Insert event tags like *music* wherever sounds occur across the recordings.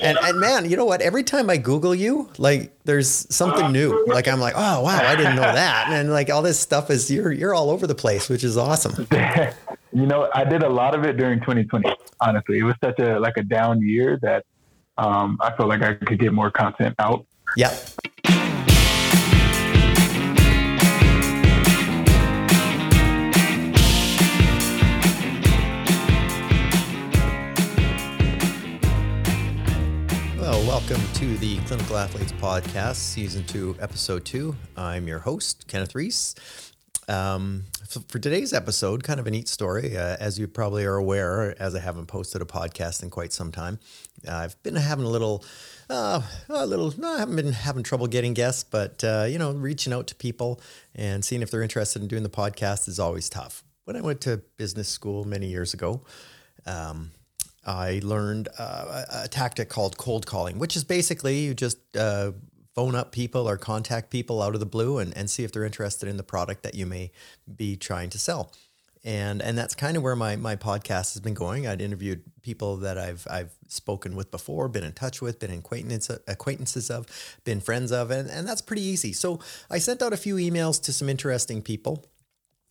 And, and man, you know what? Every time I Google you, like there's something new. Like I'm like, oh wow, I didn't know that. And like all this stuff is you're you're all over the place, which is awesome. *laughs* you know, I did a lot of it during 2020. Honestly, it was such a like a down year that um, I felt like I could get more content out. Yep. Welcome to the Clinical Athletes Podcast, Season 2, Episode 2. I'm your host, Kenneth Reese. Um, for today's episode, kind of a neat story. Uh, as you probably are aware, as I haven't posted a podcast in quite some time, uh, I've been having a little, uh, a little. I haven't been having trouble getting guests, but uh, you know, reaching out to people and seeing if they're interested in doing the podcast is always tough. When I went to business school many years ago, um, I learned uh, a, tactic called cold calling, which is basically you just uh, phone up people or contact people out of the blue and, and see if they're interested in the product that you may be trying to sell. And and that's kind of where my my podcast has been going. I'd interviewed people that I've I've spoken with before, been in touch with, been acquaintances acquaintances of, been friends of, and, and that's pretty easy. So I sent out a few emails to some interesting people.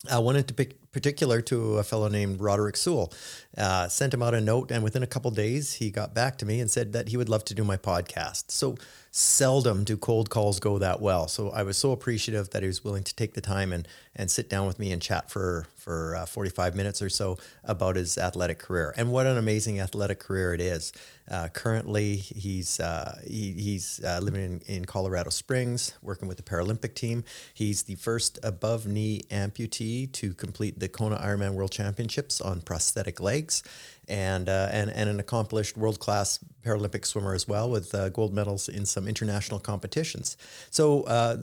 Uh, one in particular to a fellow named Roderick Sewell. Uh, sent him out a note, and within a couple days, he got back to me and said that he would love to do my podcast. So seldom do cold calls go that well. So I was so appreciative that he was willing to take the time and and sit down with me and chat for for uh, 45 minutes or so about his athletic career. And what an amazing athletic career it is. Uh, currently, he's uh, he, he's uh, living in, in Colorado Springs, working with the Paralympic team. He's the first above knee amputee to complete the Kona Ironman World Championships on prosthetic legs and uh, and and an accomplished world class Paralympic swimmer as well, with uh, gold medals in some international competitions. So uh,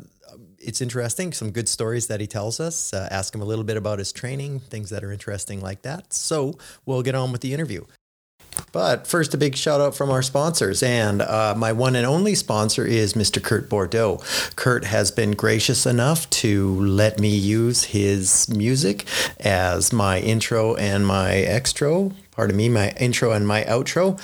it's interesting, some good stories that he tells us. Uh, ask him a little bit about his training, things that are interesting like that. So we'll get on with the interview. But first, a big shout out from our sponsors. And uh, my one and only sponsor is Mr. Kurt Bordeaux. Kurt has been gracious enough to let me use his music as my intro and my extra pardon me, my intro and my outro.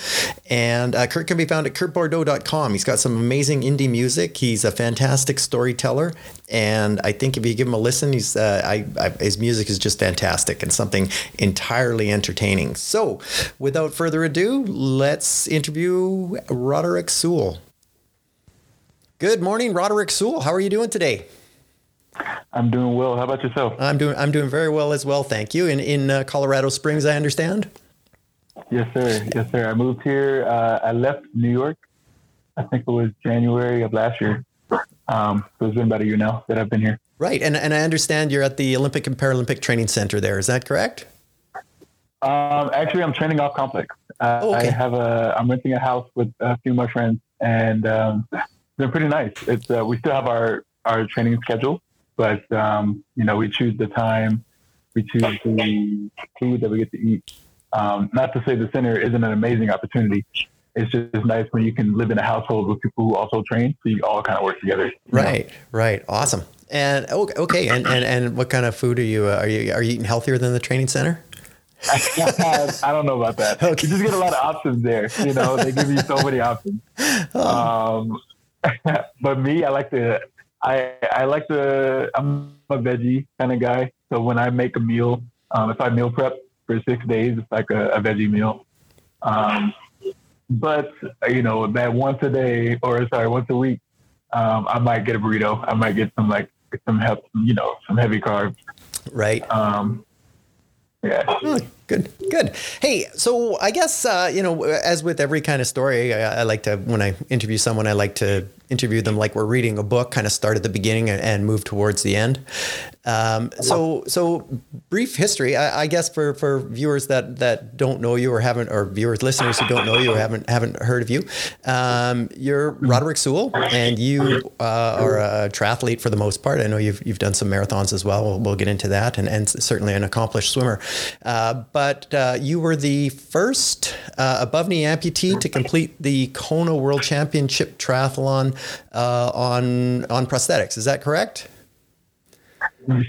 And uh, Kurt can be found at kurtbordeaux.com. He's got some amazing indie music. He's a fantastic storyteller. And I think if you give him a listen, he's uh, I, I, his music is just fantastic and something entirely entertaining. So without further ado, let's interview Roderick Sewell. Good morning, Roderick Sewell. How are you doing today? I'm doing well. How about yourself? I'm doing I'm doing very well as well, thank you. In in uh, Colorado Springs, I understand. Yes, sir. Yes, sir. I moved here. Uh, I left New York. I think it was January of last year. Um, so it's been about a year now that I've been here. Right, and and I understand you're at the Olympic and Paralympic Training Center. There is that correct? Um, actually, I'm training off complex. Uh, oh, okay. I have a. I'm renting a house with a few of my friends, and um, they're pretty nice. It's uh, we still have our our training schedule, but um, you know we choose the time, we choose the food that we get to eat um, not to say the center isn't an amazing opportunity. It's just nice when you can live in a household with people who also train, so you all kind of work together. Right, know? right, awesome. And okay, and, and and what kind of food are you uh, are you are you eating healthier than the training center? *laughs* I don't know about that. Okay. You just get a lot of options there. You know, they give you so many options. *laughs* Um, *laughs* but me, I like to, I I like to. I'm a veggie kind of guy. So when I make a meal, um, if I meal prep, for six days. It's like a, a veggie meal. Um, but you know that once a day, or sorry, once a week, um, I might get a burrito. I might get some like some help, you know, some heavy carbs. Right. Um, yeah. Oh, good, good. Hey, so I guess uh, you know, as with every kind of story, I, I, like to when I interview someone, I like to interview them like we're reading a book, kind of start at the beginning and, move towards the end. Um, so, so brief history, I, I, guess for, for viewers that, that don't know you or haven't, or viewers, listeners who don't know you or haven't, haven't heard of you, um, you're Roderick Sewell and you uh, are a triathlete for the most part. I know you've, you've done some marathons as well. We'll, we'll get into that and, and certainly an accomplished swimmer. Uh, but uh, you were the first uh, above knee amputee to complete the Kona World Championship triathlon uh, on, on prosthetics. Is that correct?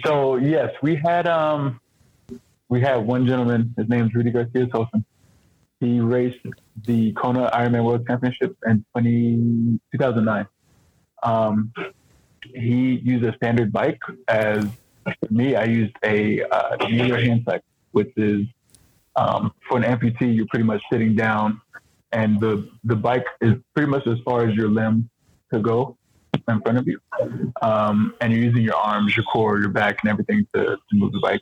So yes, we had um, we had one gentleman. His name is Rudy Garcia Tolson. he raced the Kona Ironman World Championship in 20, 2009. Um, he used a standard bike. As for me, I used a uh, hand cycle, which is um, for an amputee, you're pretty much sitting down, and the the bike is pretty much as far as your limb to go in front of you, um, and you're using your arms, your core, your back, and everything to, to move the bike.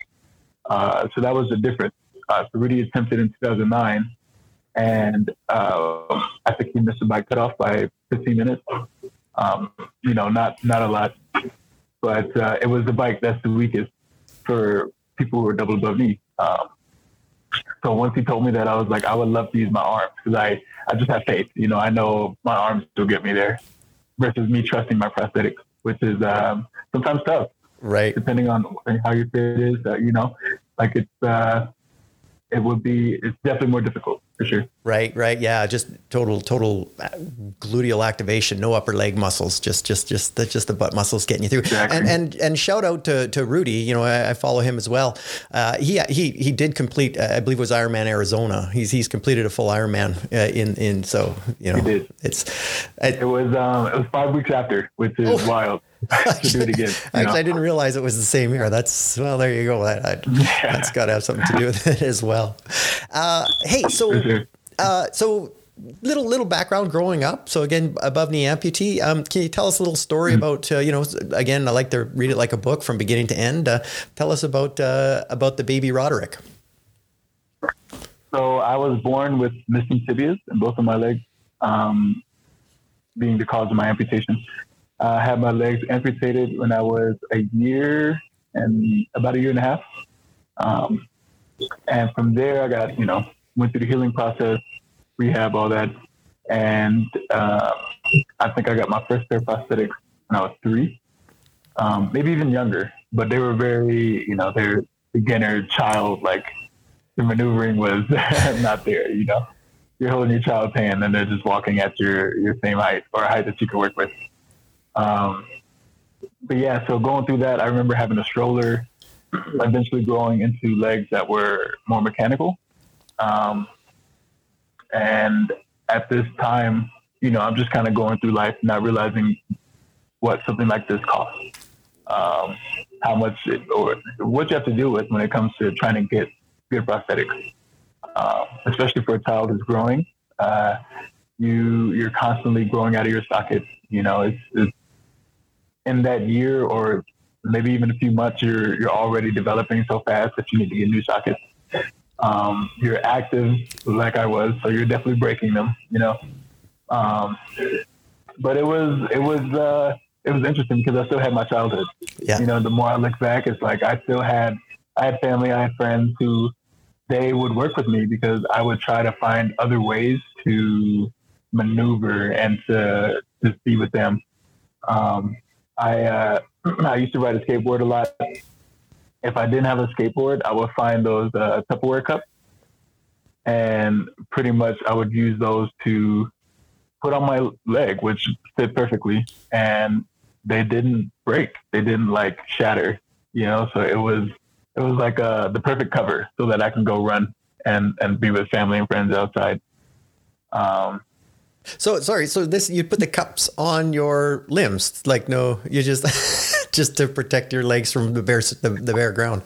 Uh, so that was the difference. Uh, attempted in 2009, and uh, I think he missed the bike cutoff by 15 minutes. Um, you know, not not a lot, but uh, it was the bike that's the weakest for people who are double above knee. Um, so once he told me that, I was like, I would love to use my arms because I, I just have faith. You know, I know my arms will get me there versus me trusting my prosthetics, which is um, sometimes tough. Right. Depending on how your fit is, uh, you know, like it's, uh, it would be, it's definitely more difficult for sure. Right, right, yeah, just total, total uh, gluteal activation, no upper leg muscles, just, just, just the, just the butt muscles getting you through. Exactly. And and and shout out to, to Rudy, you know, I, I follow him as well. Uh, he he he did complete, uh, I believe it was Ironman Arizona. He's he's completed a full Ironman uh, in in so you know, it's it was um it was five weeks after, which is oh. wild. *laughs* to do it again. Actually, know? I didn't realize it was the same year. That's well, there you go. That, I, *laughs* yeah. That's got to have something to do with it as well. Uh, hey, so uh, so little little background growing up. So again, above knee amputee. Um, can you tell us a little story mm-hmm. about uh, you know? Again, I like to read it like a book from beginning to end. Uh, tell us about uh, about the baby Roderick. So I was born with missing tibias in both of my legs, um, being the cause of my amputation. I had my legs amputated when I was a year and about a year and a half. Um, and from there, I got, you know, went through the healing process, rehab, all that. And uh, I think I got my first pair of prosthetics when I was three, um, maybe even younger. But they were very, you know, they're beginner child, like the maneuvering was *laughs* not there, you know. You're holding your child's hand and they're just walking at your, your same height or height that you can work with. Um, but yeah, so going through that, I remember having a stroller, eventually growing into legs that were more mechanical. Um, and at this time, you know, I'm just kind of going through life, not realizing what something like this costs, um, how much it, or what you have to deal with when it comes to trying to get good prosthetics, uh, especially for a child who's growing. Uh, you you're constantly growing out of your socket. You know, it's, it's in that year or maybe even a few months, you're you're already developing so fast that you need to get new sockets. Um, you're active like I was, so you're definitely breaking them. You know, um, but it was it was uh, it was interesting because I still had my childhood. Yeah. You know, the more I look back, it's like I still had I had family, I had friends who they would work with me because I would try to find other ways to maneuver and to to be with them. Um, I uh, *clears throat* I used to ride a skateboard a lot. If I didn't have a skateboard, I would find those uh, Tupperware cups, and pretty much I would use those to put on my leg, which fit perfectly, and they didn't break. They didn't like shatter, you know. So it was it was like uh, the perfect cover so that I can go run and and be with family and friends outside. Um, so sorry. So this you put the cups on your limbs, like no, you just *laughs* just to protect your legs from the bare the, the bare ground.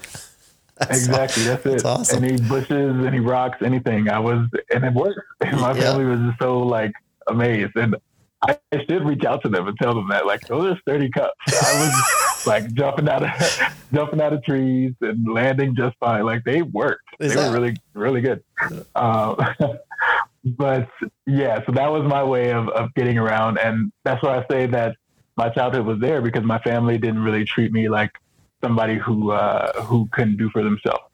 That's exactly. That's it. That's awesome. Any bushes, any rocks, anything. I was, and it worked. And *laughs* my yeah. family was just so like amazed, and I should reach out to them and tell them that like those are sturdy cups. I was *laughs* like jumping out of jumping out of trees and landing just fine. Like they worked. Is they that? were really really good. Um, but yeah, so that was my way of, of getting around. And that's why I say that my childhood was there because my family didn't really treat me like somebody who, uh, who couldn't do for themselves.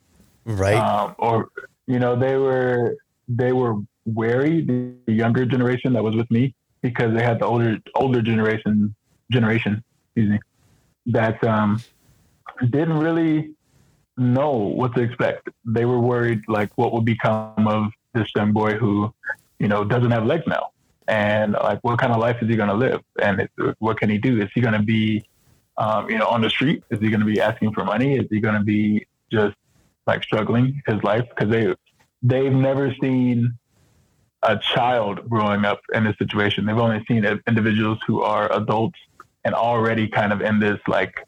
Right. Um, or, you know, they were, they were wary, the younger generation that was with me because they had the older, older generation, generation, excuse me, that, um, didn't really know what to expect. They were worried like what would become of this young boy who, you know, doesn't have legs now. And like, what kind of life is he going to live? And what can he do? Is he going to be, um, you know, on the street? Is he going to be asking for money? Is he going to be just like struggling his life? Because they, they've never seen a child growing up in this situation. They've only seen individuals who are adults and already kind of in this like,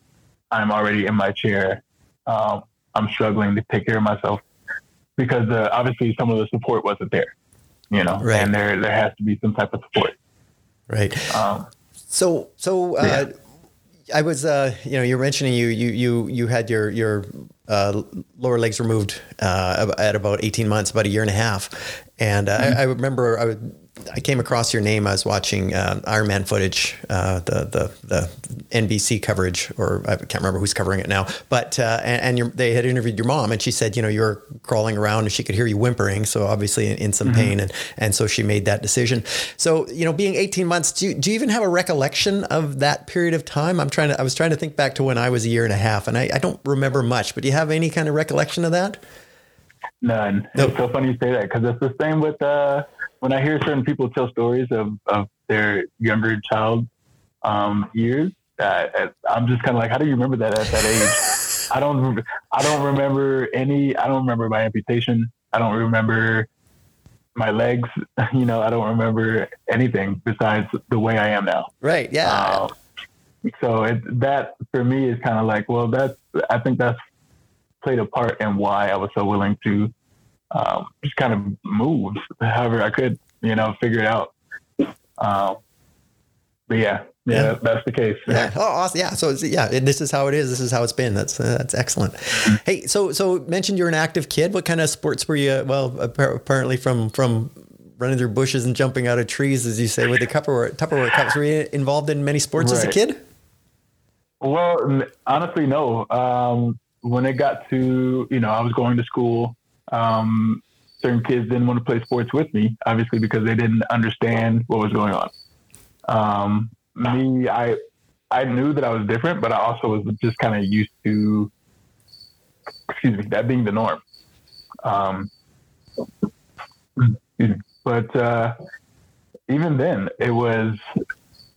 I'm already in my chair. Um, I'm struggling to take care of myself because uh, obviously some of the support wasn't there, you know, right. and there there has to be some type of support. Right. Um, so so uh, yeah. I was uh, you know you're mentioning you you you you had your your uh, lower legs removed uh, at about 18 months, about a year and a half, and uh, mm-hmm. I, I, remember I I came across your name. I was watching uh, Ironman footage, uh, the the the NBC coverage, or I can't remember who's covering it now. But uh, and, and they had interviewed your mom, and she said, you know, you're crawling around, and she could hear you whimpering, so obviously in, in some mm-hmm. pain, and and so she made that decision. So you know, being 18 months, do you, do you even have a recollection of that period of time? I'm trying to. I was trying to think back to when I was a year and a half, and I, I don't remember much. But do you have any kind of recollection of that? None. Nope. It's so funny you say that because it's the same with. Uh when I hear certain people tell stories of, of their younger child um, years, uh, I'm just kind of like, how do you remember that at that age? *laughs* I don't, I don't remember any. I don't remember my amputation. I don't remember my legs. *laughs* You know, I don't remember anything besides the way I am now. Right. Yeah. Uh, so it, that for me is kind of like, well, that's. I think that's played a part in why I was so willing to um, just kind of moved however I could, you know, figure it out. Um, but yeah, yeah, yeah, that's the case. Yeah. Oh, awesome. Yeah. So yeah, this is how it is. This is how it's been. That's uh, that's excellent. Hey, so so mentioned you're an active kid. What kind of sports were you? Well, apparently from from running through bushes and jumping out of trees, as you say, with the Tupperware Tupperware cups. Were you involved in many sports right. as a kid? Well, honestly, no. Um, when it got to you know, I was going to school um, certain kids didn't want to play sports with me, obviously because they didn't understand what was going on. Um, me, I I knew that I was different, but I also was just kind of used to, excuse me, that being the norm. Um, but uh, even then, it was,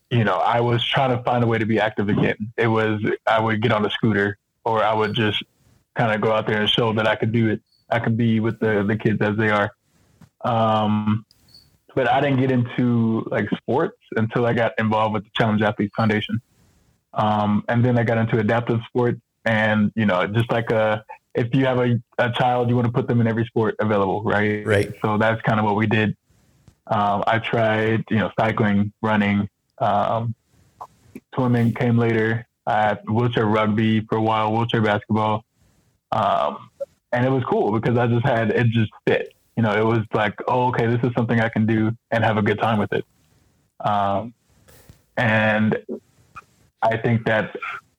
you know, I was trying to find a way to be active again. It was I would get on a scooter, or I would just kind of go out there and show that I could do it I can be with the the kids as they are. Um, but I didn't get into like sports until I got involved with the Challenge Athletes Foundation. Um, and then I got into adaptive sports and, you know, just like a, if you have a, a child, you want to put them in every sport available, right? Right. So that's kind of what we did. Um, I tried, you know, cycling, running, um, swimming came later. I had wheelchair rugby for a while, wheelchair basketball. Um, and it was cool because I just had it just fit. You know, it was like, oh, okay, this is something I can do and have a good time with it. Um, and I think that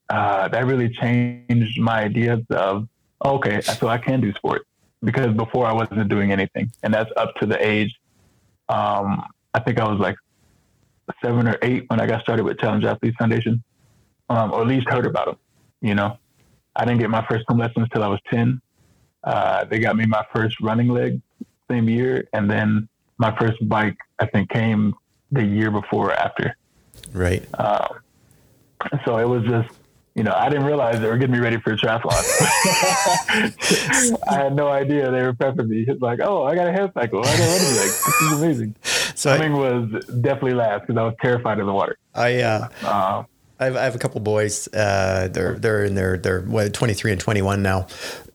uh, that really changed my ideas of okay, so I can do sports because before I wasn't doing anything, and that's up to the age. Um, I think I was like seven or eight when I got started with Challenge Athletes Foundation, um, or at least heard about them. You know, I didn't get my first swim lessons till I was ten, uh, they got me my first running leg same year, and then my first bike I think came the year before or after. Right. Um, so it was just you know, I didn't realize they were getting me ready for a triathlon. *laughs* I had no idea they were prepping me. It's like, oh, I got a hand cycle. I got a running leg. This is amazing. *laughs* So Swimming I, was definitely last because I was terrified of the water. I uh, uh, I have, I have a couple boys. Uh, they're they're in their they're 23 and 21 now,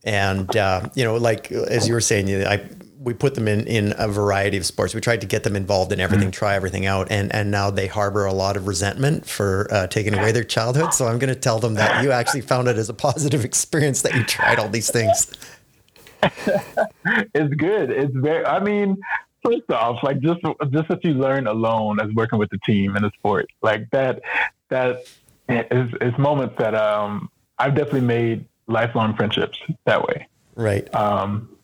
and uh, you know, like as you were saying, I we put them in in a variety of sports. We tried to get them involved in everything, mm-hmm. try everything out, and and now they harbor a lot of resentment for uh, taking away their childhood. So I'm going to tell them that you actually found it as a positive *laughs* experience that you tried all these things. *laughs* it's good. It's very. I mean, first off, like just just what you learn alone as working with the team in the sport, like that that is, is moments that um, I've definitely made lifelong friendships that way. Right. Um,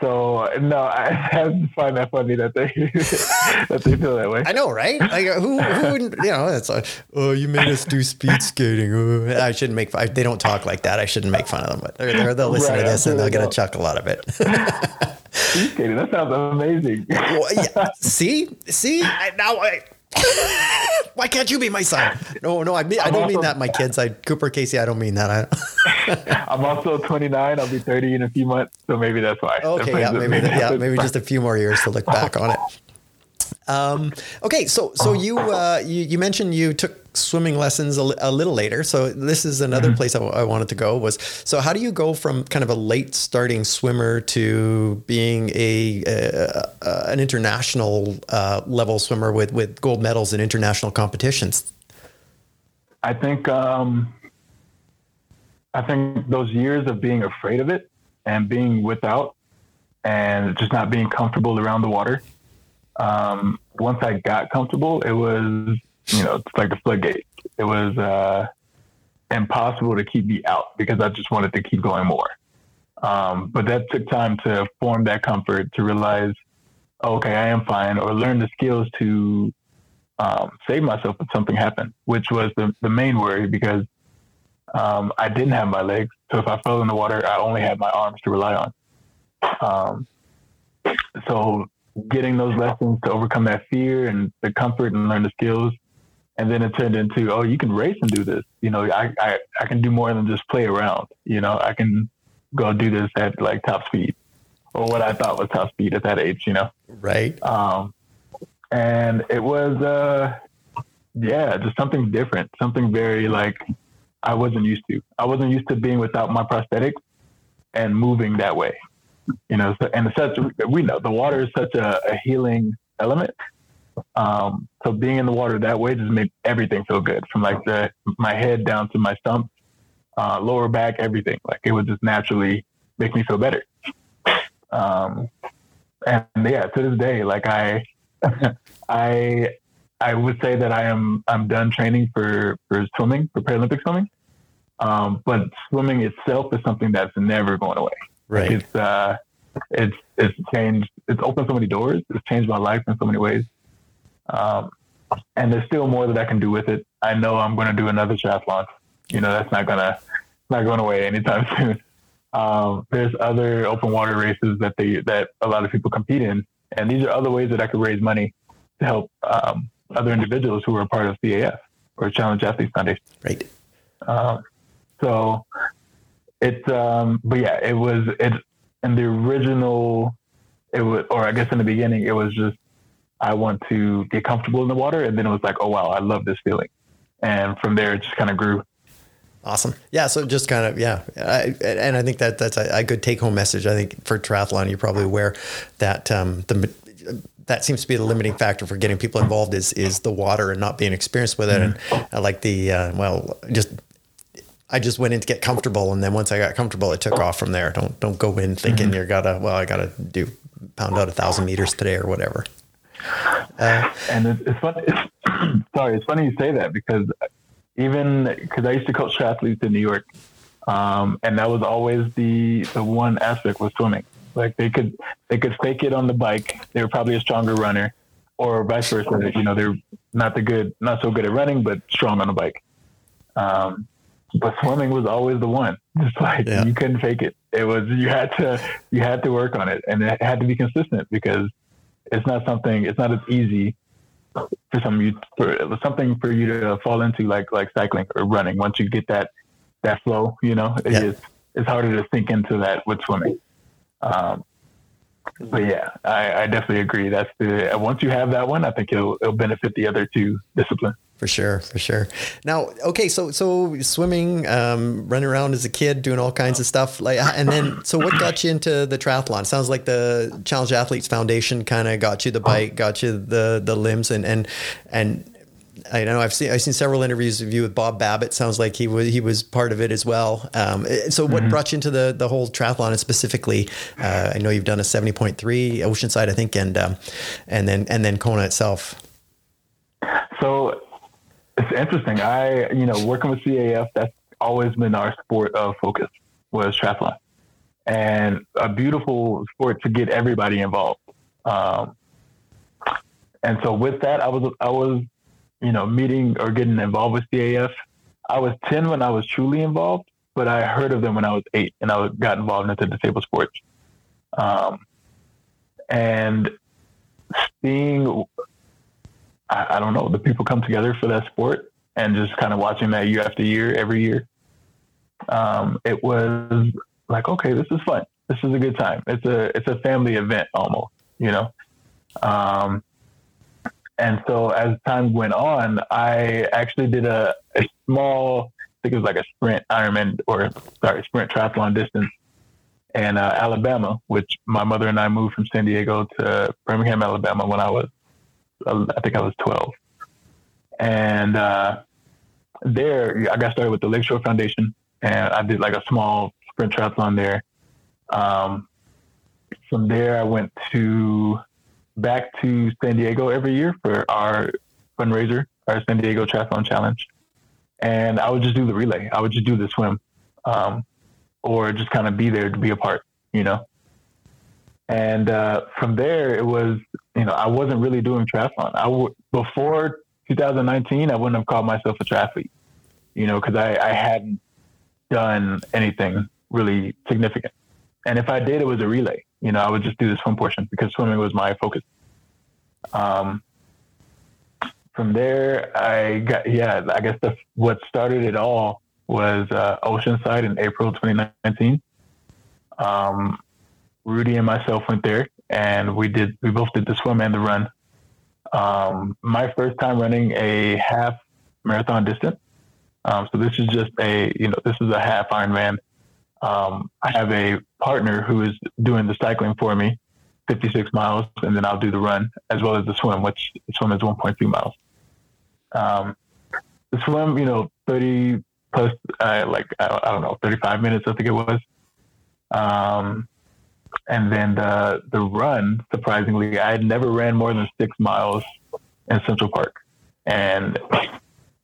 so no, *laughs* I have to find that funny that they *laughs* that they feel that way. I know, right? Like who, who wouldn't, you know, it's like, oh, you made us do speed skating. Oh, I shouldn't make fun. They don't talk like that. I shouldn't make fun of them, but they're, they'll listen right, to this and they'll get a chuckle out of it. *laughs* speed skating. That sounds amazing. well, yeah. See, see, I, now I Why can't you be my son? No, no, I mean, I don't also, mean that, my kids. I Cooper Casey, I don't mean that. *laughs* I'm also 29. I'll be 30 in a few months, so maybe that's why. Okay, yeah, maybe, yeah, maybe just a few more years to look back on it. Um, okay, so so you, uh, you you mentioned you took swimming lessons a, a little later. So this is another mm-hmm. place I wanted to go. Was so how do you go from kind of a late starting swimmer to being a, a, a an international uh, level swimmer with with gold medals in international competitions? I think um, I think those years of being afraid of it and being without and just not being comfortable around the water. Um, once I got comfortable, it was, you know, it's like a floodgate. It was uh, impossible to keep me out because I just wanted to keep going more. Um, but that took time to form that comfort to realize, okay, I am fine, or learn the skills to um, save myself if something happened, which was the, the main worry because um, I didn't have my legs. So if I fell in the water, I only had my arms to rely on. Um, so getting those lessons to overcome that fear and the comfort and learn the skills. And then it turned into, oh, you can race and do this. You know, I, I, I can do more than just play around. You know, I can go do this at like top speed or what I thought was top speed at that age, you know? Right. Um, and it was, uh, yeah, just something different, something very like I wasn't used to. I wasn't used to being without my prosthetics and moving that way you know, so, and such we know the water is such a, a healing element. Um, so being in the water that way just made everything feel good, from like the my head down to my stump, uh, lower back, everything. Like it would just naturally make me feel better. Um, and yeah, to this day, like I, *laughs* I, I would say that I am I'm done training for for swimming for Paralympic swimming. Um, but swimming itself is something that's never going away. Right. It's uh, it's it's changed. It's opened so many doors. It's changed my life in so many ways. Um, and there's still more that I can do with it. I know I'm going to do another triathlon. You know, that's not gonna not going away anytime *laughs* soon. Um, there's other open water races that they that a lot of people compete in, and these are other ways that I could raise money to help um, other individuals who are part of CAF or Challenge Athletes Foundation. Right. Um, so it's um, but yeah, it was it in the original. It was, or I guess in the beginning, it was just I want to get comfortable in the water, and then it was like, oh wow, I love this feeling, and from there it just kind of grew. Awesome. Yeah. So just kind of, yeah. I, and I think that that's a, a good take home message. I think for triathlon, you're probably aware that um, the, that seems to be the limiting factor for getting people involved is, is the water and not being experienced with it. Mm-hmm. And I like the, uh, well, just I just went in to get comfortable, and then once I got comfortable, it took off from there. Don't don't go in thinking mm-hmm. you're gotta well, I gotta do pound out a thousand meters today or whatever. Uh, and it's, it's funny. It's, *clears throat* sorry, it's funny you say that because even because I used to coach triathletes in New York, um, and that was always the the one aspect was swimming. Like they could they could fake it on the bike. They were probably a stronger runner, or vice versa. You know, they're not the good, not so good at running, but strong on the bike. Um, but swimming was always the one. *laughs* Just like yeah. you couldn't fake it. It was you had to you had to work on it, and it had to be consistent because it's not something. It's not as easy for some you for something for you to fall into like like cycling or running. Once you get that that flow, you know, it yeah. is it's harder to sink into that with swimming. Um, but yeah, I, I, definitely agree. That's the once you have that one, I think it'll it'll benefit the other two disciplines. For sure, for sure. Now, okay, so so swimming, um, running around as a kid, doing all kinds of stuff, like, and then so what got you into the triathlon? Sounds like the Challenge Athletes Foundation kind of got you the bike, got you the the limbs, and and and I know I've seen I've seen several interviews of you with Bob Babbitt. Sounds like he was he was part of it as well. Um, so, what mm-hmm. brought you into the the whole triathlon, and specifically, uh, I know you've done a seventy point three Oceanside, I think, and um, and then and then Kona itself. So it's interesting. I, you know, working with CAF, that's always been our sport of focus was triathlon, and a beautiful sport to get everybody involved. Um, and so with that, I was I was, you know, meeting or getting involved with CAF. I was ten when I was truly involved, but I heard of them when I was eight, and I got involved into disabled sports. Um, and seeing I, I don't know, the people come together for that sport and just kind of watching that year after year, every year. Um, it was like, okay, this is fun. This is a good time. It's a it's a family event almost, you know. Um, and so as time went on, I actually did a, a small, I think it was like a sprint Ironman or sorry, sprint triathlon distance in uh, Alabama, which my mother and I moved from San Diego to Birmingham, Alabama when I was, I think I was 12. And uh, there, I got started with the Lakeshore Foundation and I did like a small sprint triathlon there. Um, from there, I went to back to San Diego every year for our fundraiser, our San Diego Triathlon Challenge. And I would just do the relay. I would just do the swim, um, or just kind of be there to be a part, you know. And uh, from there, it was, you know, I wasn't really doing triathlon. I w- before 2019, I wouldn't have called myself a triathlete, you know, because I, I hadn't done anything really significant. And if I did, it was a relay. You know, I would just do the swim portion because swimming was my focus. Um, from there, I got yeah. I guess the, what started it all was uh, Oceanside in April 2019. Um, Rudy and myself went there, and we did. We both did the swim and the run. Um, my first time running a half marathon distance. Um, so this is just a you know this is a half Ironman um, I have a partner who is doing the cycling for me, 56 miles, and then I'll do the run as well as the swim, which the swim is 1.2 miles. Um, the swim, you know, 30 plus, uh, like, I, I, don't know, 35 minutes, I think it was. Um, and then the, the run, surprisingly, I had never ran more than six miles in Central Park. And,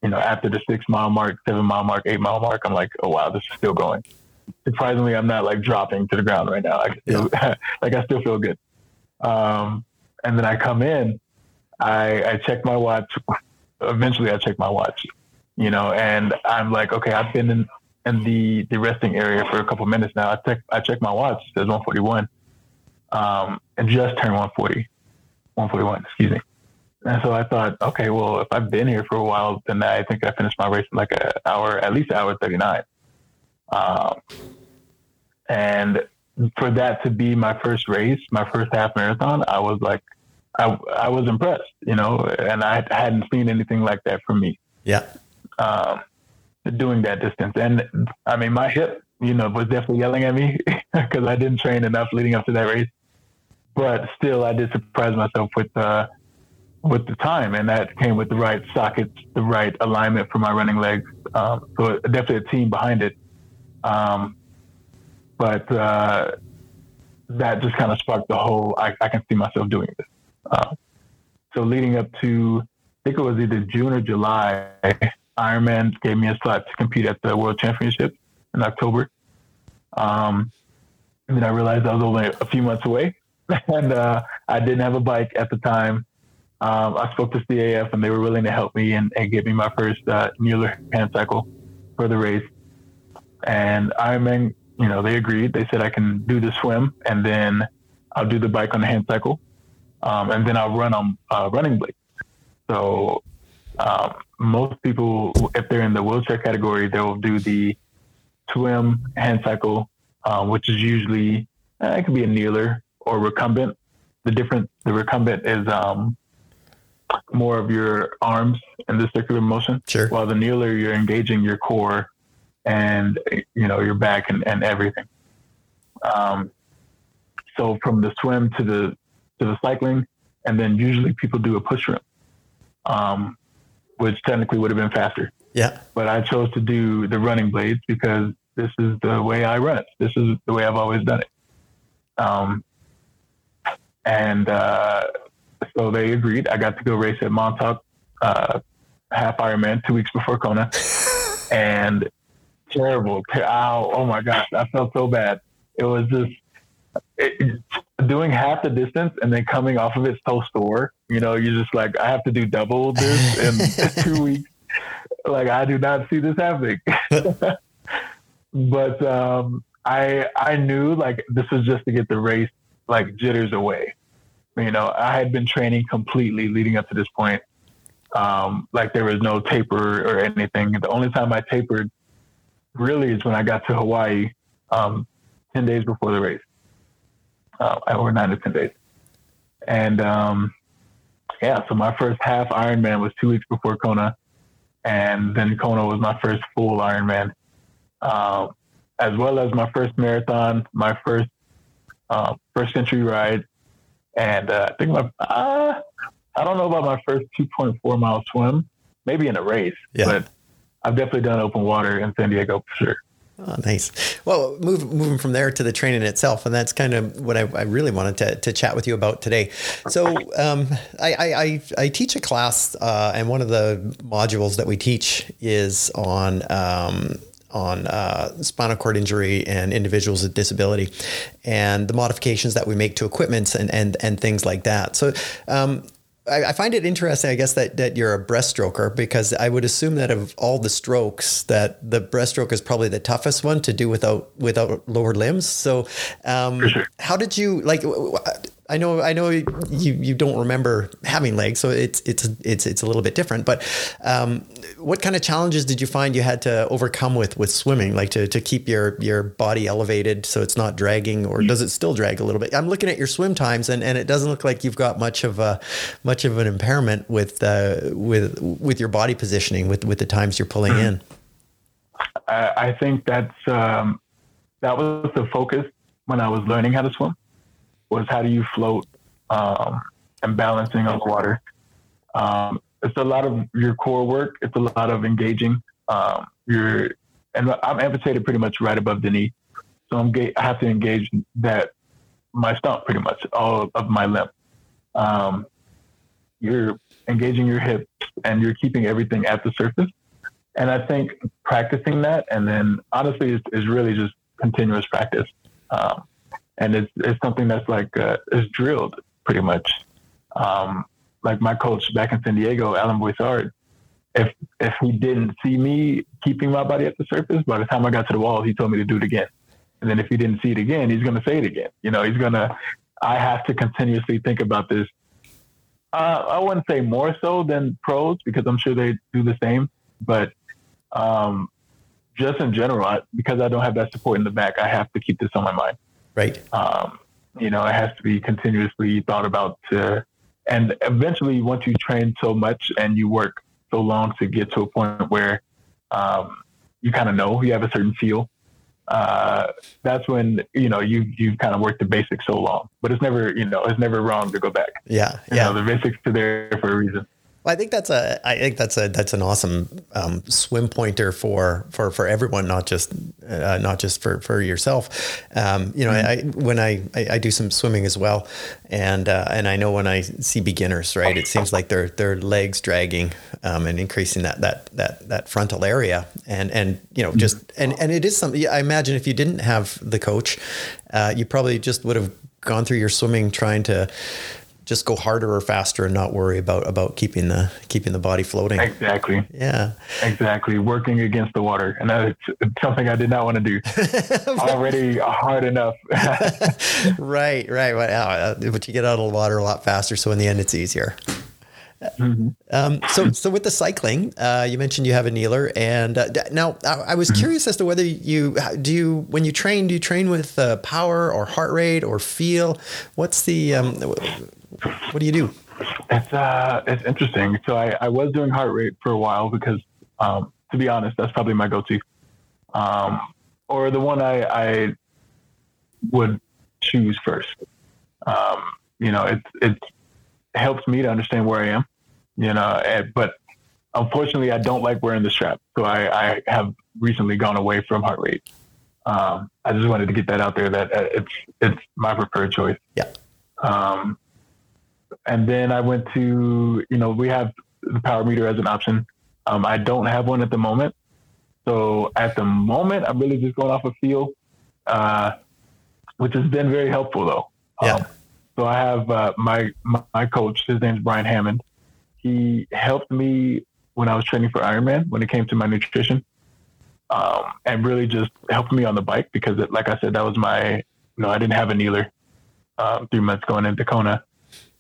you know, after the six mile mark, seven mile mark, eight mile mark, I'm like, oh, wow, this is still going surprisingly, I'm not like dropping to the ground right now. I still, yeah. *laughs* like I still feel good. Um, and then I come in, I, I check my watch. Eventually, I check my watch, you know, and I'm like, okay, I've been in, in the, the resting area for a couple minutes now. I check, I check my watch. It says 141, um, and just turned 140, 141, excuse me. And so I thought, okay, well, if I've been here for a while, then I think I finished my race in like an hour, at least an hour 39. Um, and for that to be my first race, my first half marathon, I was like, I, I was impressed, you know, and I hadn't seen anything like that for me. Yeah. Um, doing that distance. And I mean, my hip, you know, was definitely yelling at me *laughs* because I didn't train enough leading up to that race. But still, I did surprise myself with, uh, with the time, and that came with the right sockets, the right alignment for my running legs. Um, so definitely a team behind it. Um, but uh, that just kind of sparked the whole. I, I, can see myself doing this. Uh, so leading up to, I think it was either June or July, Ironman gave me a slot to compete at the World Championship in October. Um, and then I realized I was only a few months away, *laughs* and uh, I didn't have a bike at the time. Um, I spoke to CAF, and they were willing to help me and, and give me my first uh, Mueller hand cycle for the race. And Ironman, you know, they agreed. They said I can do the swim and then I'll do the bike on the hand cycle. Um, and then I'll run on uh, running blades. So um, most people, if they're in the wheelchair category, they'll do the swim hand cycle, um, which is usually uh, it could be a kneeler or recumbent. The different the recumbent is um, more of your arms in the circular motion. Sure. While the kneeler, you're engaging your core and you know your back and, and everything. Um, so from the swim to the to the cycling, and then usually people do a push rim, um, which technically would have been faster. Yeah. But I chose to do the running blades because this is the way I run. This is the way I've always done it. Um, and uh, so they agreed. I got to go race at Montauk, uh, half Ironman, two weeks before Kona, *laughs* and terrible. Ow, oh my gosh, I felt so bad. It was just it, doing half the distance and then coming off of it so sore. You know, you're just like, I have to do double this in *laughs* two weeks. Like, I do not see this happening. *laughs* but um, I I knew like this was just to get the race like jitters away. You know, I had been training completely leading up to this point. Um, like there was no taper or anything. The only time I tapered really is when I got to Hawaii um, 10 days before the race, uh, or nine to 10 days. And um, yeah, so my first half Ironman was two weeks before Kona, and then Kona was my first full Ironman, uh, as well as my first marathon, my first uh, first century ride, and uh, I think my uh, I don't know about my first 2.4 mile swim, maybe in a race, yeah. but I've definitely done open water in San Diego for sure. Oh, nice. Well, move, moving from there to the training itself, and that's kind of what I, I really wanted to, to, chat with you about today. So, um, I, I, I, teach a class, uh, and one of the modules that we teach is on um, on uh, spinal cord injury and individuals with disability, and the modifications that we make to equipment and and and things like that. So. Um, I, I find it interesting, I guess, that, that you're a breaststroker because I would assume that of all the strokes, that the breaststroke is probably the toughest one to do without without lower limbs. So, um, sure. how did you like? I know, I know you, you don't remember having legs, so it's it's it's it's a little bit different. But um, what kind of challenges did you find you had to overcome with with swimming, like to, to keep your your body elevated so it's not dragging, or does it still drag a little bit? I'm looking at your swim times, and, and it doesn't look like you've got much of a much of an impairment with uh, with with your body positioning with with the times you're pulling in. I think that's um, that was the focus when I was learning how to swim was how do you float um, and balancing on the water. Um, it's a lot of your core work. It's a lot of engaging. Um, you're, and I'm amputated pretty much right above the knee, so I'm ga- I have to engage that my stump pretty much all of my limb. Um, you're engaging your hips and you're keeping everything at the surface. And I think practicing that, and then honestly, is, is really just continuous practice. Um, and it's it's something that's like uh, is drilled pretty much. Um, like my coach back in San Diego, Alan Boissard, if if he didn't see me keeping my body at the surface, by the time I got to the wall, he told me to do it again. And then if he didn't see it again, he's going to say it again. You know, he's going to. I have to continuously think about this. Uh, I wouldn't say more so than pros because I'm sure they do the same, but um, just in general, I, because I don't have that support in the back, I have to keep this on my mind. Right. Um, you know, it has to be continuously thought about to, and eventually once you train so much and you work so long to get to a point where, um, you kind of know you have a certain feel. Uh, that's when you know you you've kind of worked the basics so long, but it's never you know it's never wrong to go back. Yeah, you yeah. Know, the basics are there for a reason. Well, I think that's a I think that's a that's an awesome um, swim pointer for for for everyone, not just uh, not just for for yourself. Um, you know, mm-hmm. I when I, I, I do some swimming as well, and uh, and I know when I see beginners, right, it seems like their their legs dragging um, and increasing that that that that frontal area, and and you know just mm-hmm. and and it is something. I imagine if you didn't have the coach, uh, you probably just would have gone through your swimming trying to just go harder or faster and not worry about about keeping the keeping the body floating. Exactly. Yeah. Exactly. Working against the water, and that's something I did not want to do. *laughs* Already hard enough. *laughs* *laughs* right. Right. Wow. But you get out of the water a lot faster, so in the end, it's easier. Mm-hmm. Um, so, so with the cycling, uh, you mentioned you have a kneeler, and uh, now I was mm-hmm. curious as to whether you do you when you train, do you train with uh, power or heart rate or feel? What's the um, what do you do? It's uh, it's interesting. So I, I was doing heart rate for a while because, um, to be honest, that's probably my go-to, um, or the one I, I would choose first. Um, you know, it it helps me to understand where I am. You know, and, but unfortunately, I don't like wearing the strap, so I, I have recently gone away from heart rate. Um, I just wanted to get that out there that uh, it's it's my preferred choice. Yeah. Um, and then I went to, you know, we have the power meter as an option. Um, I don't have one at the moment. So at the moment, I'm really just going off of feel, uh, which has been very helpful though. Yeah. Um, so I have uh, my, my coach, his name's Brian Hammond. He helped me when I was training for Ironman when it came to my nutrition, um, and really just helped me on the bike because, it, like I said, that was my, you know, I didn't have a kneeler uh, three months going into Kona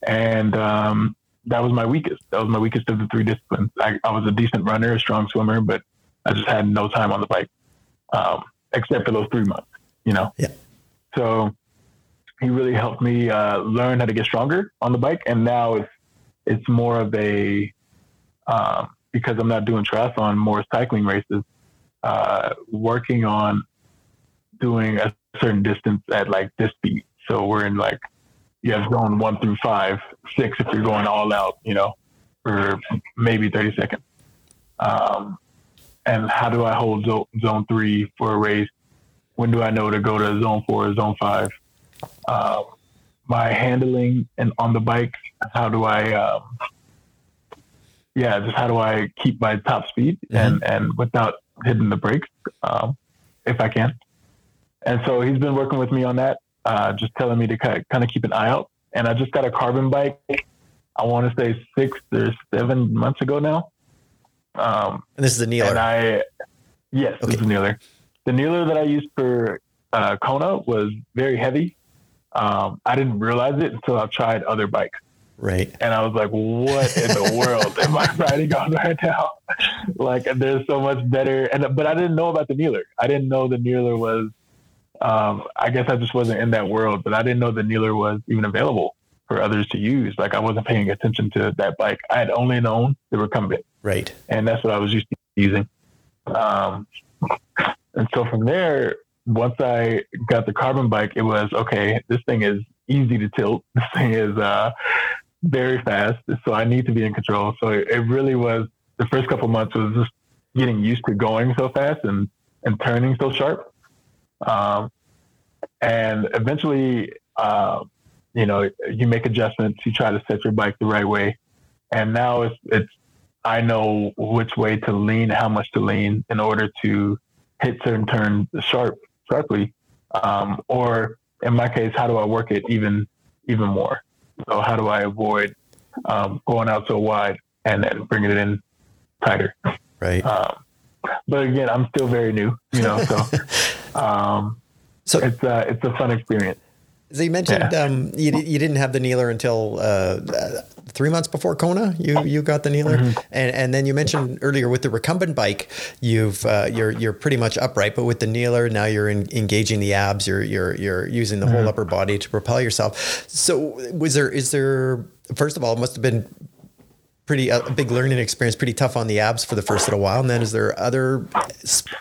and um, that was my weakest. That was my weakest of the three disciplines. I, I, was a decent runner, a strong swimmer, but I just had no time on the bike, um, except for those three months. You know. Yeah. So he really helped me uh, learn how to get stronger on the bike, and now it's it's more of a um, because I'm not doing triathlon, more cycling races, uh, working on doing a certain distance at like this speed. So we're in like you have zone one through five, six if you're going all out, you know, for maybe 30 seconds. Um, and how do I hold zone three for a race? When do I know to go to zone four, or zone five? Um, my handling and on the bike, how do I, um, yeah, just how do I keep my top speed mm-hmm. and, and without hitting the brakes, um, if I can. And so he's been working with me on that, uh, just telling me to kind of keep an eye out. And I just got a carbon bike. I want to say six or seven months ago now. Um, and this is a kneeler. And I, yes, okay. this is a kneeler. The kneeler that I used for uh, Kona was very heavy. Um, I didn't realize it until I tried other bikes. Right. And I was like, what in the *laughs* world am I riding on right now? *laughs* like, there's so much better. And, but I didn't know about the kneeler. I didn't know the kneeler was, um, I guess I just wasn't in that world, but I didn't know the kneeler was even available for others to use. Like, I wasn't paying attention to that bike. I had only known the recumbent. Right. And that's what I was used to using. Um, and so from there, once I got the carbon bike, it was okay. This thing is easy to tilt. *laughs* This thing is uh, very fast. So I need to be in control. So it, it really was the first couple months was just getting used to going so fast and, and turning so sharp. Um, and eventually, uh, you know, you make adjustments, you try to set your bike the right way. And now it's, it's, I know which way to lean, how much to lean in order to hit certain turns sharp, sharply. Um, or in my case, how do I work it even, even more? So how do I avoid um, going out so wide and then bringing it in tighter? Right. Um, but again, I'm still very new, you know, so, *laughs* um, so it's, uh, it's a fun experience. So you mentioned yeah. um, you, you didn't have the kneeler until uh, three months before Kona. You you got the kneeler, mm-hmm. and and then you mentioned earlier with the recumbent bike, you've uh, you're you're pretty much upright, but with the kneeler now you're in, engaging the abs. You're you're you're using the mm-hmm. whole upper body to propel yourself. So was there is there first of all it must have been pretty a big learning experience, pretty tough on the abs for the first little while. And then is there other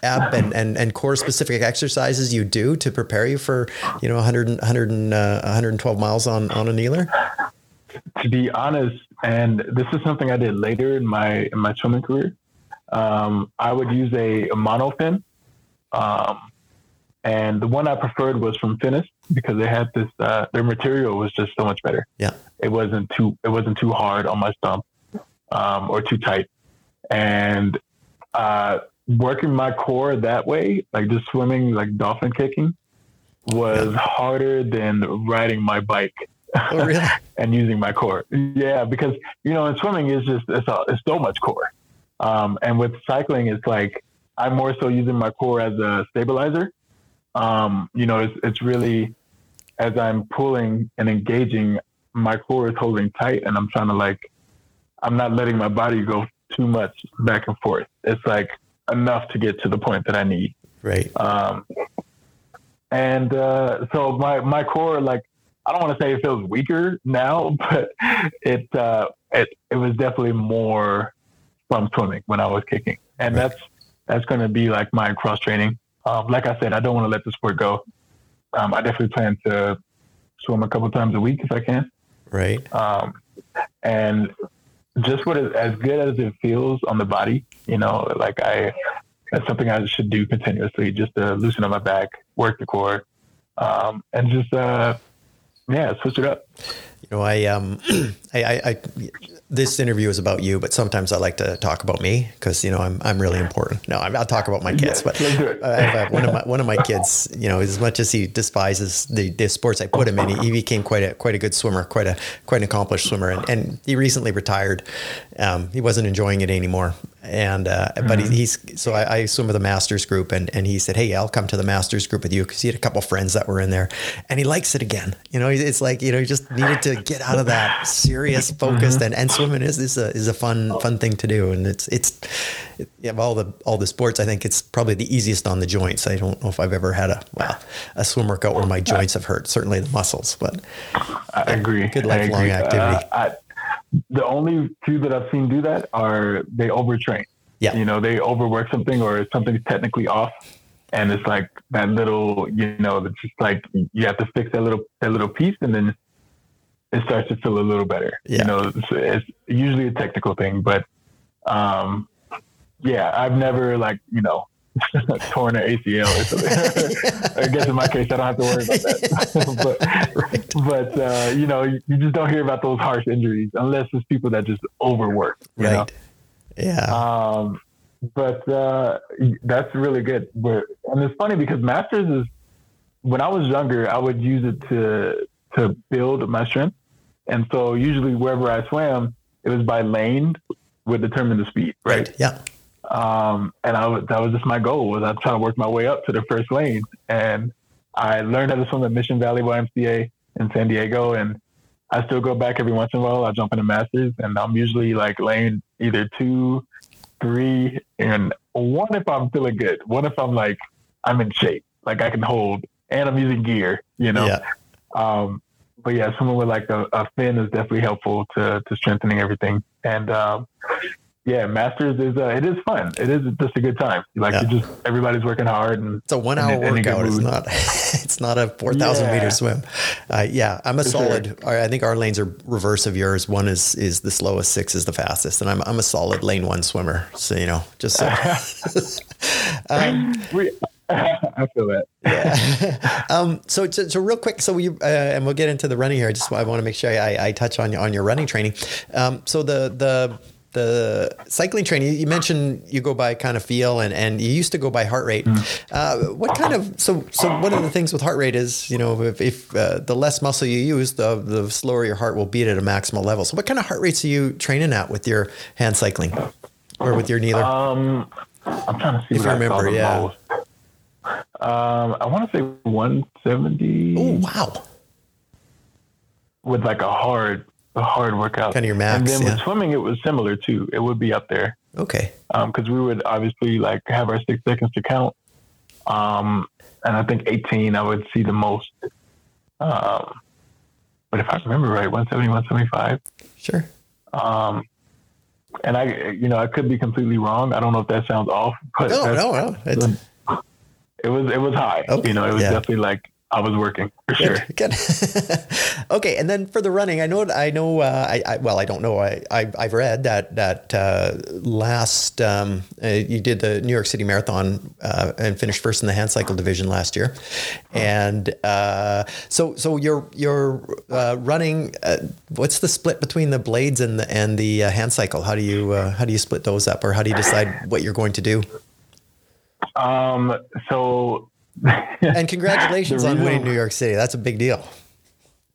ab and, and, and core specific exercises you do to prepare you for, you know, 100, 100 uh, 112 miles on, on a kneeler? To be honest, and this is something I did later in my, in my swimming career. Um, I would use a, a monofin. Um, and the one I preferred was from Finis because they had this, uh, their material was just so much better. Yeah. It wasn't too, it wasn't too hard on my stump um, or too tight. And uh, working my core that way, like just swimming, like dolphin kicking, was harder than riding my bike. Oh, really? *laughs* and using my core. Yeah, because you know, in swimming is just it's, a, it's so much core. Um, and with cycling, it's like I'm more so using my core as a stabilizer. Um, you know, it's, it's really as I'm pulling and engaging, my core is holding tight, and I'm trying to like I'm not letting my body go too much back and forth. It's like enough to get to the point that I need. Right. Um, and uh, so my my core, like I don't want to say it feels weaker now, *laughs* but it uh, it it was definitely more from swimming when I was kicking, and right. that's that's going to be like my cross training. Um, like I said, I don't want to let the sport go. Um, I definitely plan to swim a couple times a week if I can. Right. Um, and just what is, as good as it feels on the body, you know, like I, that's something I should do continuously just to loosen up my back, work the core, um, and just, uh, yeah, switch it up. You know, I, um, *clears throat* I, I, I this interview is about you, but sometimes I like to talk about me because you know I'm I'm really important. No, I'll talk about my kids, but one of my one of my kids, you know, as much as he despises the, the sports I put him in, he, he became quite a quite a good swimmer, quite a quite an accomplished swimmer, and, and he recently retired. Um, he wasn't enjoying it anymore, and uh, mm-hmm. but he, mm-hmm. he's so I, I, swim with a masters group, and and he said, hey, I'll come to the masters group with you because he had a couple friends that were in there, and he likes it again. You know, it's like you know, he just needed to get out of that serious, focused, mm-hmm. and and swimming is is a is a fun fun thing to do, and it's it's it, yeah, all the all the sports. I think it's probably the easiest on the joints. I don't know if I've ever had a well a swim workout where my joints have hurt. Certainly the muscles, but I agree. Good lifelong activity. Uh, I, the only two that I've seen do that are they overtrain. Yeah. You know, they overwork something or something's technically off. And it's like that little, you know, it's just like you have to fix that little that little piece and then it starts to feel a little better. Yeah. You know, it's, it's usually a technical thing, but um yeah, I've never like, you know, *laughs* torn an ACL or something. *laughs* I guess in my case, I don't have to worry about that. *laughs* but, right. but uh, you know, you, you, just don't hear about those harsh injuries unless it's people that just overwork. You right. Know? Yeah. Um, but uh, that's really good. But and it's funny because masters is when I was younger, I would use it to to build my strength, and so usually wherever I swam, it was by lane would determine the speed. Right. right. Yeah. Um, and I was, that was just my goal was I'm trying to work my way up to the first lane. And I learned how to swim at Mission Valley YMCA in San Diego. And I still go back every once in a while. I jump into masters and I'm usually like lane either two, three, and one if I'm feeling good. One if I'm like, I'm in shape, like I can hold and I'm using gear, you know? Yeah. Um, but yeah, someone with like a, a fin is definitely helpful to, to strengthening everything. And, um, yeah, Masters is uh, it is fun. It is just a good time. Like yeah. just everybody's working hard and it's a one hour and, workout. It's not *laughs* it's not a four thousand yeah. meter swim. Uh, yeah, I'm a For solid. Sure. I think our lanes are reverse of yours. One is is the slowest, six is the fastest, and I'm I'm a solid lane one swimmer. So you know, just so. *laughs* *laughs* um, we, I feel that. yeah. um, so, so, so, real quick, so you uh, and we'll get into the running here. I just I want to make sure I, I touch on on your running training. Um, so the the the cycling training you mentioned you go by kind of feel and, and you used to go by heart rate. Mm. uh, what kind of so so one of the things with heart rate is you know if, if uh, the less muscle you use the the slower your heart will beat at a maximal level. So what kind of heart rates are you training at with your hand cycling or with your kneeler? Um i'm trying to see if you remember yeah. um i want to say 170 oh wow. With like a hard a hard workout. Kind of your max. And then yeah. with swimming, it was similar too. It would be up there. Okay. Because um, we would obviously like have our six seconds to count. Um, and I think 18, I would see the most. Um, but if I remember right, 170, 175. Sure. Um, and I, you know, I could be completely wrong. I don't know if that sounds off, but no, no, no. it was, it was high. Okay. You know, it was yeah. definitely like I was working for good, sure. Good. *laughs* okay, and then for the running, I know. I know. Uh, I, I, well, I don't know. I, I have read that that uh, last um, uh, you did the New York City Marathon uh, and finished first in the hand cycle division last year, and uh, so so you're you're uh, running. what's the split between the blades and the and the hand cycle? How do you how do you split those up, or how do you decide what you're going to do? Um. So *laughs* and congratulations on winning New York City. That's a big deal.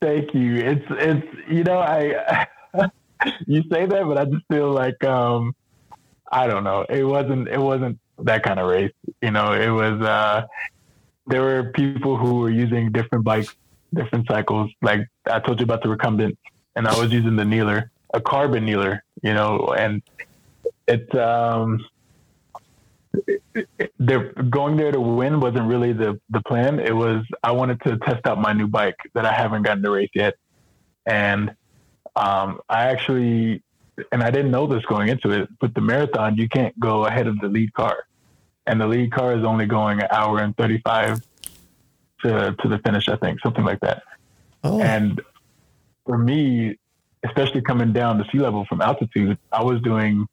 Thank you. It's it's you know I *laughs* you say that, but I just feel like um I don't know. It wasn't it wasn't that kind of race. You know, it was uh there were people who were using different bikes, different cycles. Like I told you about the recumbent, and I was using the kneeler, a carbon kneeler. You know, and it's um they're going there to win wasn't really the the plan. It was I wanted to test out my new bike that I haven't gotten to race yet, and um, I actually and I didn't know this going into it, but the marathon you can't go ahead of the lead car, and the lead car is only going an hour and thirty five to to the finish. I think something like that. Oh. And for me, especially coming down to sea level from altitude, I was doing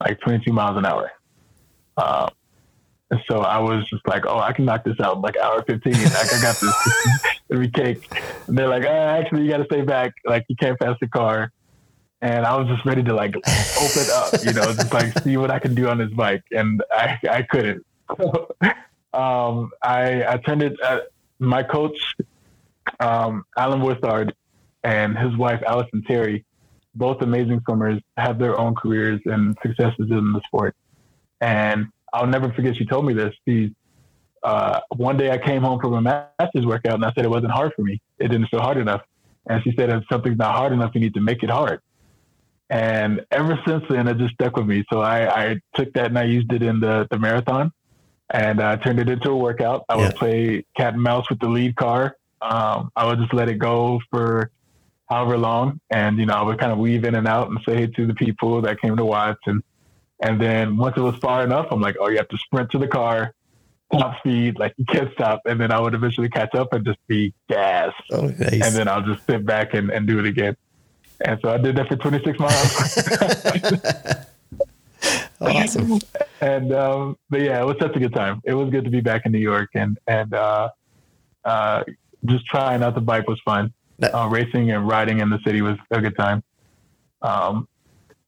like 22 miles an hour. Um, and so I was just like, oh, I can knock this out in like hour 15. Like, I got this. *laughs* Every cake. And they're like, oh, actually, you got to stay back. Like, you can't pass the car. And I was just ready to like open up, you know, just like see what I can do on this bike. And I, I couldn't. *laughs* um, I, it, uh, my coach, um, Alan Worthard, and his wife, Allison Terry, both amazing swimmers, have their own careers and successes in the sport. And I'll never forget she told me this. Uh, one day I came home from a master's workout and I said it wasn't hard for me. It didn't feel hard enough. And she said, if something's not hard enough, you need to make it hard. And ever since then, it just stuck with me. So I, I took that and I used it in the, the marathon and I uh, turned it into a workout. I yeah. would play cat and mouse with the lead car. Um, I would just let it go for however long, and you know I would kind of weave in and out and say to the people that came to watch, and and then once it was far enough, I'm like, oh, you have to sprint to the car, top speed, like you can't stop, and then I would eventually catch up and just be gas, oh, nice. and then I'll just sit back and, and do it again. And so I did that for 26 miles. *laughs* awesome. *laughs* And um, but yeah, it was such a good time. It was good to be back in New York, and and uh, uh, just trying out the bike was fun. Uh, racing and riding in the city was a good time. Um,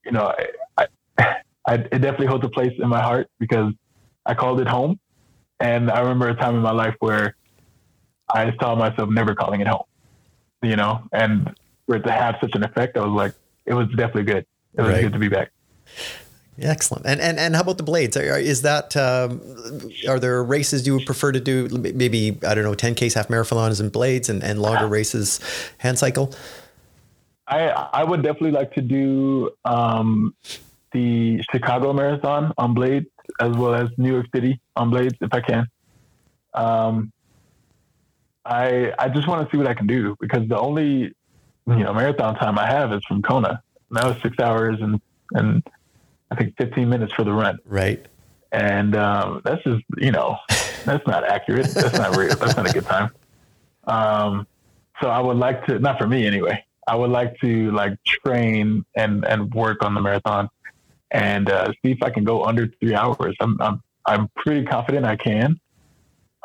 you know, I, I, I, it definitely holds a place in my heart because I called it home, and I remember a time in my life where I saw myself never calling it home. You know, and for it to have such an effect, I was like, it was definitely good. It was right. good to be back. Excellent. And and and how about the blades? Is that um, are there races you would prefer to do? Maybe I don't know, 10Ks, half marathons, and blades, and, and longer *sighs* races, hand cycle. I I would definitely like to do um, the Chicago Marathon on blades as well as New York City on blades if I can. Um, I I just want to see what I can do because the only you know marathon time I have is from Kona. And that was six hours and and I think 15 minutes for the run. Right. And um, that's just, you know, that's not accurate. That's not real. That's not a good time. Um, so I would like to, not for me anyway, I would like to like train and, and work on the marathon and uh, see if I can go under three hours. I'm, I'm, I'm pretty confident I can.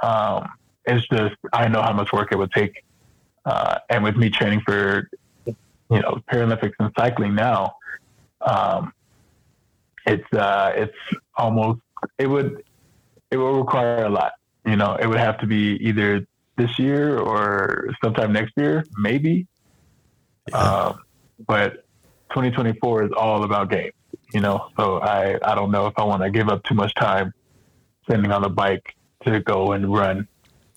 Um, it's just, I know how much work it would take. Uh, and with me training for, you know, Paralympics and cycling now, um, it's uh, it's almost it would it would require a lot. You know, it would have to be either this year or sometime next year, maybe. Yeah. Um, but 2024 is all about games. You know, so I I don't know if I want to give up too much time sitting on the bike to go and run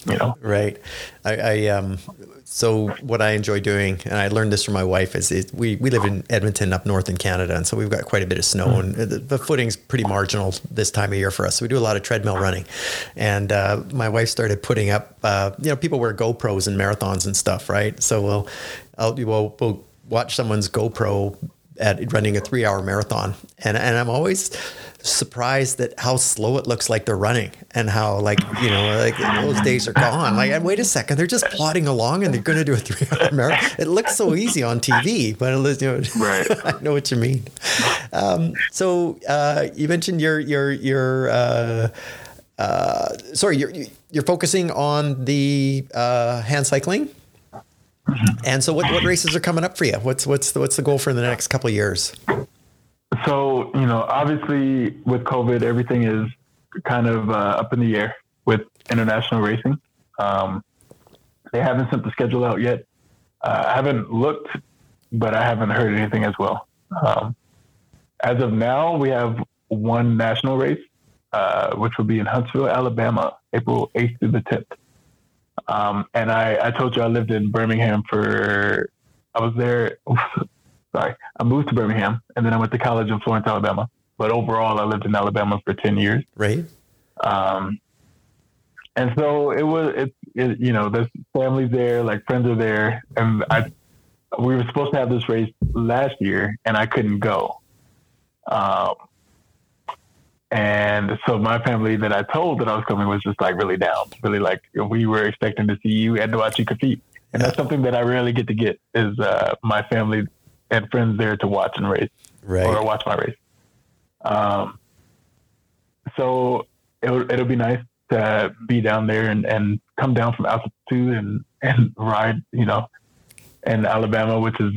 you know? Right. I, I, um so what i enjoy doing and i learned this from my wife is it, we we live in edmonton up north in canada and so we've got quite a bit of snow and the, the footing's pretty marginal this time of year for us. So we do a lot of treadmill running. And uh, my wife started putting up uh, you know people wear gopros and marathons and stuff right? So we'll I'll, we'll, we'll watch someone's gopro at running a three hour marathon. And and i'm always surprised at how slow it looks like they're running and how like you know like those days are gone. Like wait a second they're just plodding along and they're going to do a three hour *laughs* marathon. It looks so easy on tv but you know, *laughs* right. i know what you mean. Um, so uh, you mentioned your your your uh, uh, sorry you're you're focusing on the uh, hand cycling and so what, what races are coming up for you what's what's the, what's the goal for the next couple of years so, you know, obviously with COVID, everything is kind of uh, up in the air with international racing. Um, they haven't sent the schedule out yet. Uh, I haven't looked, but I haven't heard anything as well. Um, as of now, we have one national race, uh, which will be in Huntsville, Alabama, April 8th through the 10th. Um, and I, I told you I lived in Birmingham for, I was there *laughs* sorry, I moved to Birmingham and then I went to college in Florence, Alabama. But overall, I lived in Alabama for 10 years. Right. Um, and so it was, it, it, you know, there's families there, like friends are there. And I, we were supposed to have this race last year and I couldn't go. Um, and so my family that I told that I was coming was just like really down, really like we were expecting to see you and to watch you compete. And that's something that I rarely get to get is uh, my family and friends there to watch and race, right. or watch my race. Um, so it'll, it'll be nice to be down there and, and come down from altitude and, and ride, you know, in Alabama, which is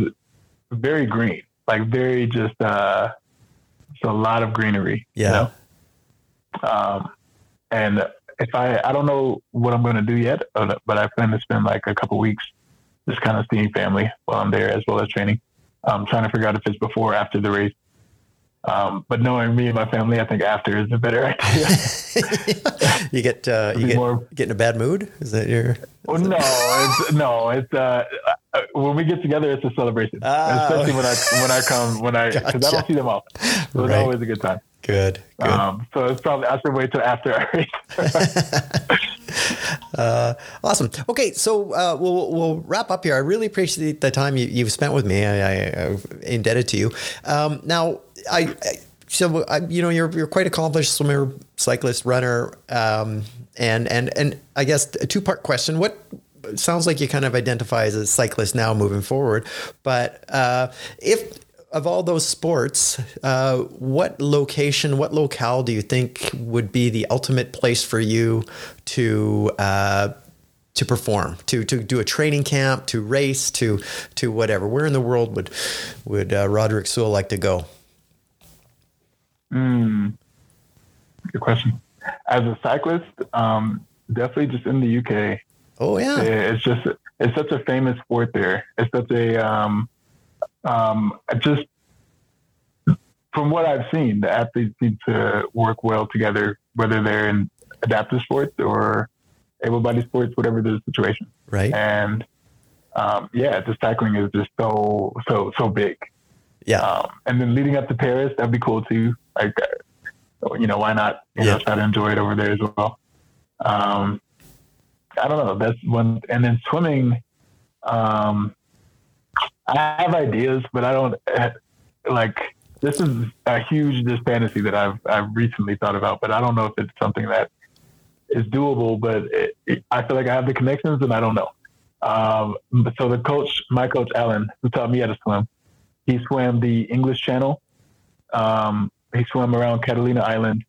very green, like very just, uh, it's a lot of greenery. Yeah. You know? Um, and if I, I don't know what I'm going to do yet, but I plan to spend like a couple weeks just kind of seeing family while I'm there as well as training. I'm trying to figure out if it's before or after the race. Um, but knowing me and my family, I think after is a better *laughs* idea. *laughs* you get uh, you get, more, get in a bad mood. Is that your? Well, no, it's, no. It's uh, uh, when we get together, it's a celebration. Ah, Especially when I when I come when I because gotcha. I don't see them all. So right. it's always a good time. Good. good. Um, so it's probably I should wait till after race. *laughs* Uh, awesome. Okay, so uh, we'll we'll wrap up here. I really appreciate the time you, have spent with me. I, I, am indebted to you. Um, now, I, I so I, you know you're you're quite accomplished swimmer, cyclist, runner, um, and and and I guess a two part question. What sounds like you kind of identify as a cyclist now moving forward, but uh, if of all those sports, uh, what location, what locale do you think would be the ultimate place for you to uh, to perform, to to do a training camp, to race, to to whatever? Where in the world would would uh, Roderick Sewell like to go? Hmm. Good question. As a cyclist, um, definitely just in the UK. Oh yeah, it's just it's such a famous sport there. It's such a um, um, just from what I've seen, the athletes need to work well together, whether they're in adaptive sports or able-bodied sports, whatever the situation. Right. And um, yeah, the cycling is just so so so big. Yeah. Um, and then leading up to Paris, that'd be cool too. Like, uh, you know, why not? You yeah. know, try to enjoy it over there as well. Um, I don't know. That's one. And then swimming, um, I have ideas, but I don't *laughs* like. This is a huge this fantasy that I've I've recently thought about, but I don't know if it's something that is doable. But it, it, I feel like I have the connections, and I don't know. Um, so the coach, my coach Alan, who taught me how to swim, he swam the English Channel. Um, he swam around Catalina Island,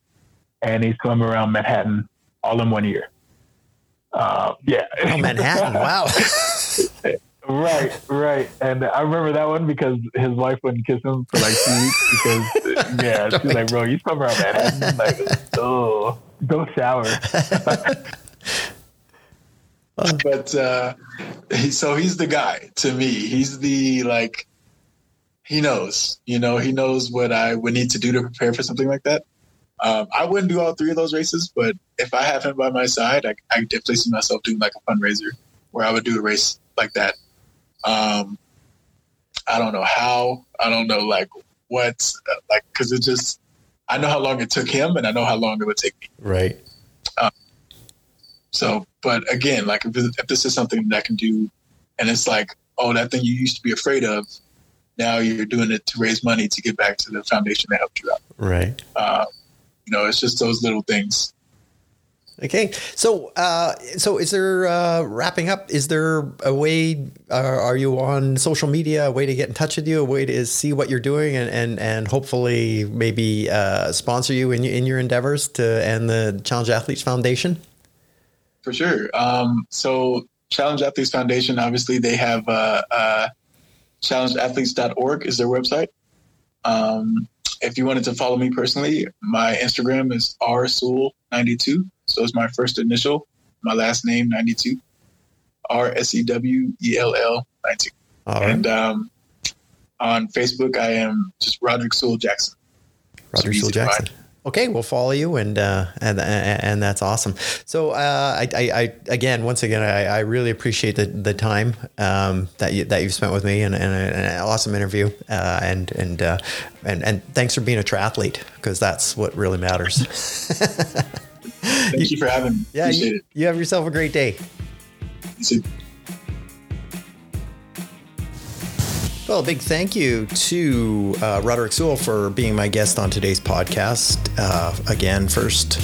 and he swam around Manhattan all in one year. Uh, yeah. Oh, Manhattan! *laughs* wow. *laughs* right, right. And I remember that one because his wife wouldn't kiss him for like two weeks because *laughs* yeah, she's like, "Bro, you swim around Manhattan? Like, oh, go shower." *laughs* but uh, he, so he's the guy to me. He's the like he knows, you know, he knows what I would need to do to prepare for something like that. Um, I wouldn't do all three of those races, but if I have him by my side, I, I definitely see myself doing like a fundraiser where I would do a race like that. Um, I don't know how, I don't know like what, like, cause it just, I know how long it took him and I know how long it would take me. Right. Um, so, but again, like if, if this is something that I can do and it's like, oh, that thing you used to be afraid of, now you're doing it to raise money to get back to the foundation that helped you out. Right. Uh, you know, it's just those little things. Okay, so uh, so is there uh, wrapping up? Is there a way? Uh, are you on social media? A way to get in touch with you? A way to see what you're doing and and, and hopefully maybe uh, sponsor you in in your endeavors to and the Challenged Athletes Foundation. For sure. Um, so Challenged Athletes Foundation, obviously, they have uh, uh, challengedathletes.org is their website. Um, if you wanted to follow me personally, my Instagram is rsewell92. So it's my first initial, my last name 92, R S E W E L L 92. And um, on Facebook, I am just Roderick Sewell Jackson. Roderick Sewell Jackson okay, we'll follow you, and uh, and and that's awesome. So uh, I, I, I, again, once again, I, I really appreciate the the time um, that you that you've spent with me, and, and, an awesome interview, uh, and and uh, and and thanks for being a triathlete because that's what really matters. *laughs* Thank you, you for having me. Yeah, you, you have yourself a great day. You too. Well, a big thank you to uh, Roderick Sewell for being my guest on today's podcast. Uh, again, first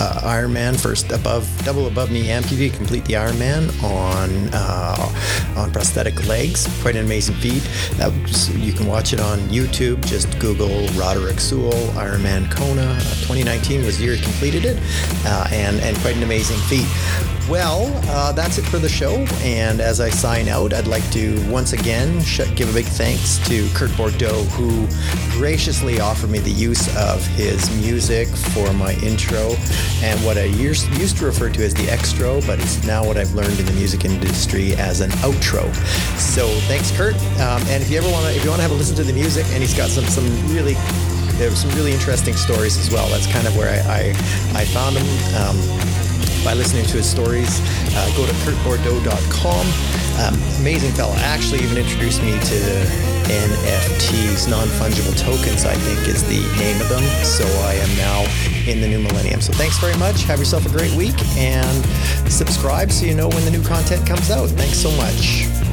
uh, Ironman, first above double above knee amputee, complete the Ironman on uh, on prosthetic legs. Quite an amazing feat. Was, you can watch it on YouTube. Just Google Roderick Sewell Ironman Kona. 2019 was the year he completed it, uh, and and quite an amazing feat. Well, uh, that's it for the show. And as I sign out, I'd like to once again give a big thanks to Kurt Bordeaux, who graciously offered me the use of his music for my intro and what I used to refer to as the extro, but it's now what I've learned in the music industry as an outro. So thanks, Kurt. Um, and if you ever want to, if you want to have a listen to the music, and he's got some some really there's some really interesting stories as well. That's kind of where I I, I found him. Um, by listening to his stories. Uh, go to kurtbordeaux.com. Um, amazing fellow. Actually, even introduced me to NFTs, non fungible tokens, I think is the name of them. So I am now in the new millennium. So thanks very much. Have yourself a great week and subscribe so you know when the new content comes out. Thanks so much.